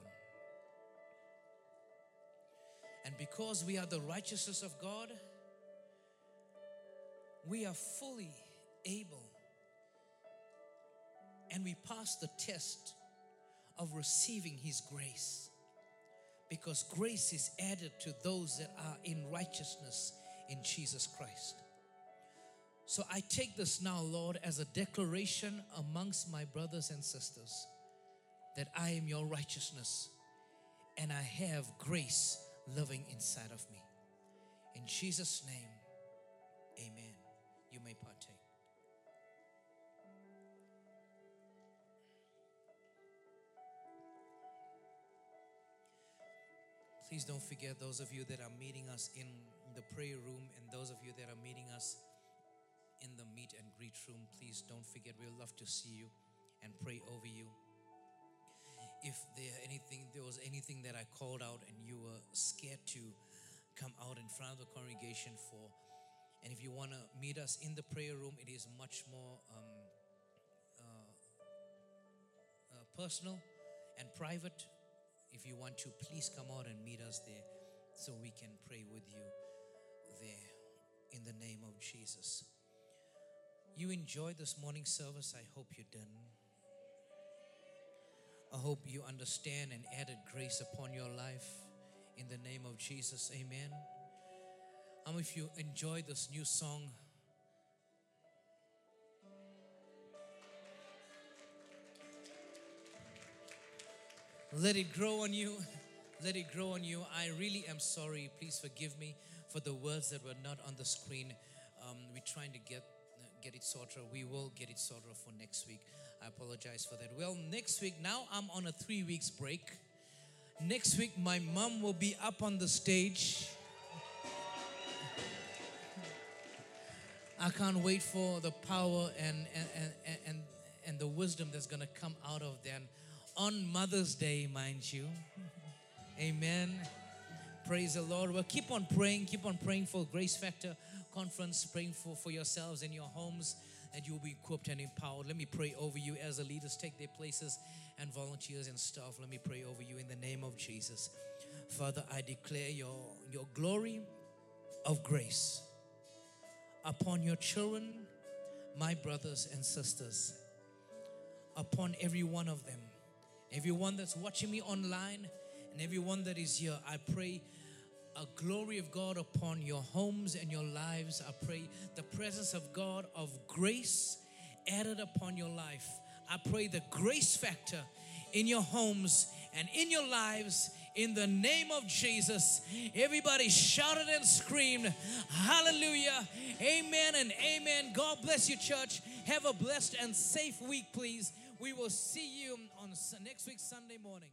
And because we are the righteousness of God, we are fully able and we pass the test of receiving His grace. Because grace is added to those that are in righteousness in Jesus Christ. So I take this now, Lord, as a declaration amongst my brothers and sisters that I am your righteousness and I have grace living inside of me. In Jesus' name, amen. You may partake. Please don't forget those of you that are meeting us in the prayer room and those of you that are meeting us in the meet and greet room. Please don't forget, we'd love to see you and pray over you. If there anything there was anything that I called out and you were scared to come out in front of the congregation for, and if you want to meet us in the prayer room, it is much more um, uh, uh, personal and private. If you want to, please come out and meet us there so we can pray with you there in the name of Jesus. You enjoyed this morning service. I hope you did. I hope you understand and added grace upon your life in the name of Jesus. Amen. Um, if you enjoyed this new song, let it grow on you. Let it grow on you. I really am sorry. Please forgive me for the words that were not on the screen. Um, we're trying to get get it sorted. We will get it sorted for next week. I apologize for that. Well, next week, now I'm on a three weeks break. Next week, my mom will be up on the stage. I can't wait for the power and and and and, and the wisdom that's gonna come out of them on Mother's Day, mind you. Amen. Praise the Lord. Well, keep on praying. Keep on praying for Grace Factor Conference. Praying for, for yourselves and your homes that you will be equipped and empowered. Let me pray over you as the leaders take their places and volunteers and staff. Let me pray over you in the name of Jesus. Father, I declare your, your glory of grace upon your children, my brothers and sisters, upon every one of them, everyone that's watching me online, and everyone that is here. I pray a glory of God upon your homes and your lives. I pray the presence of God of grace added upon your life. I pray the grace factor in your homes and in your lives in the name of Jesus. Everybody shouted and screamed, Hallelujah, Amen, and Amen. God bless you, church. Have a blessed and safe week, please. We will see you on next week, Sunday morning.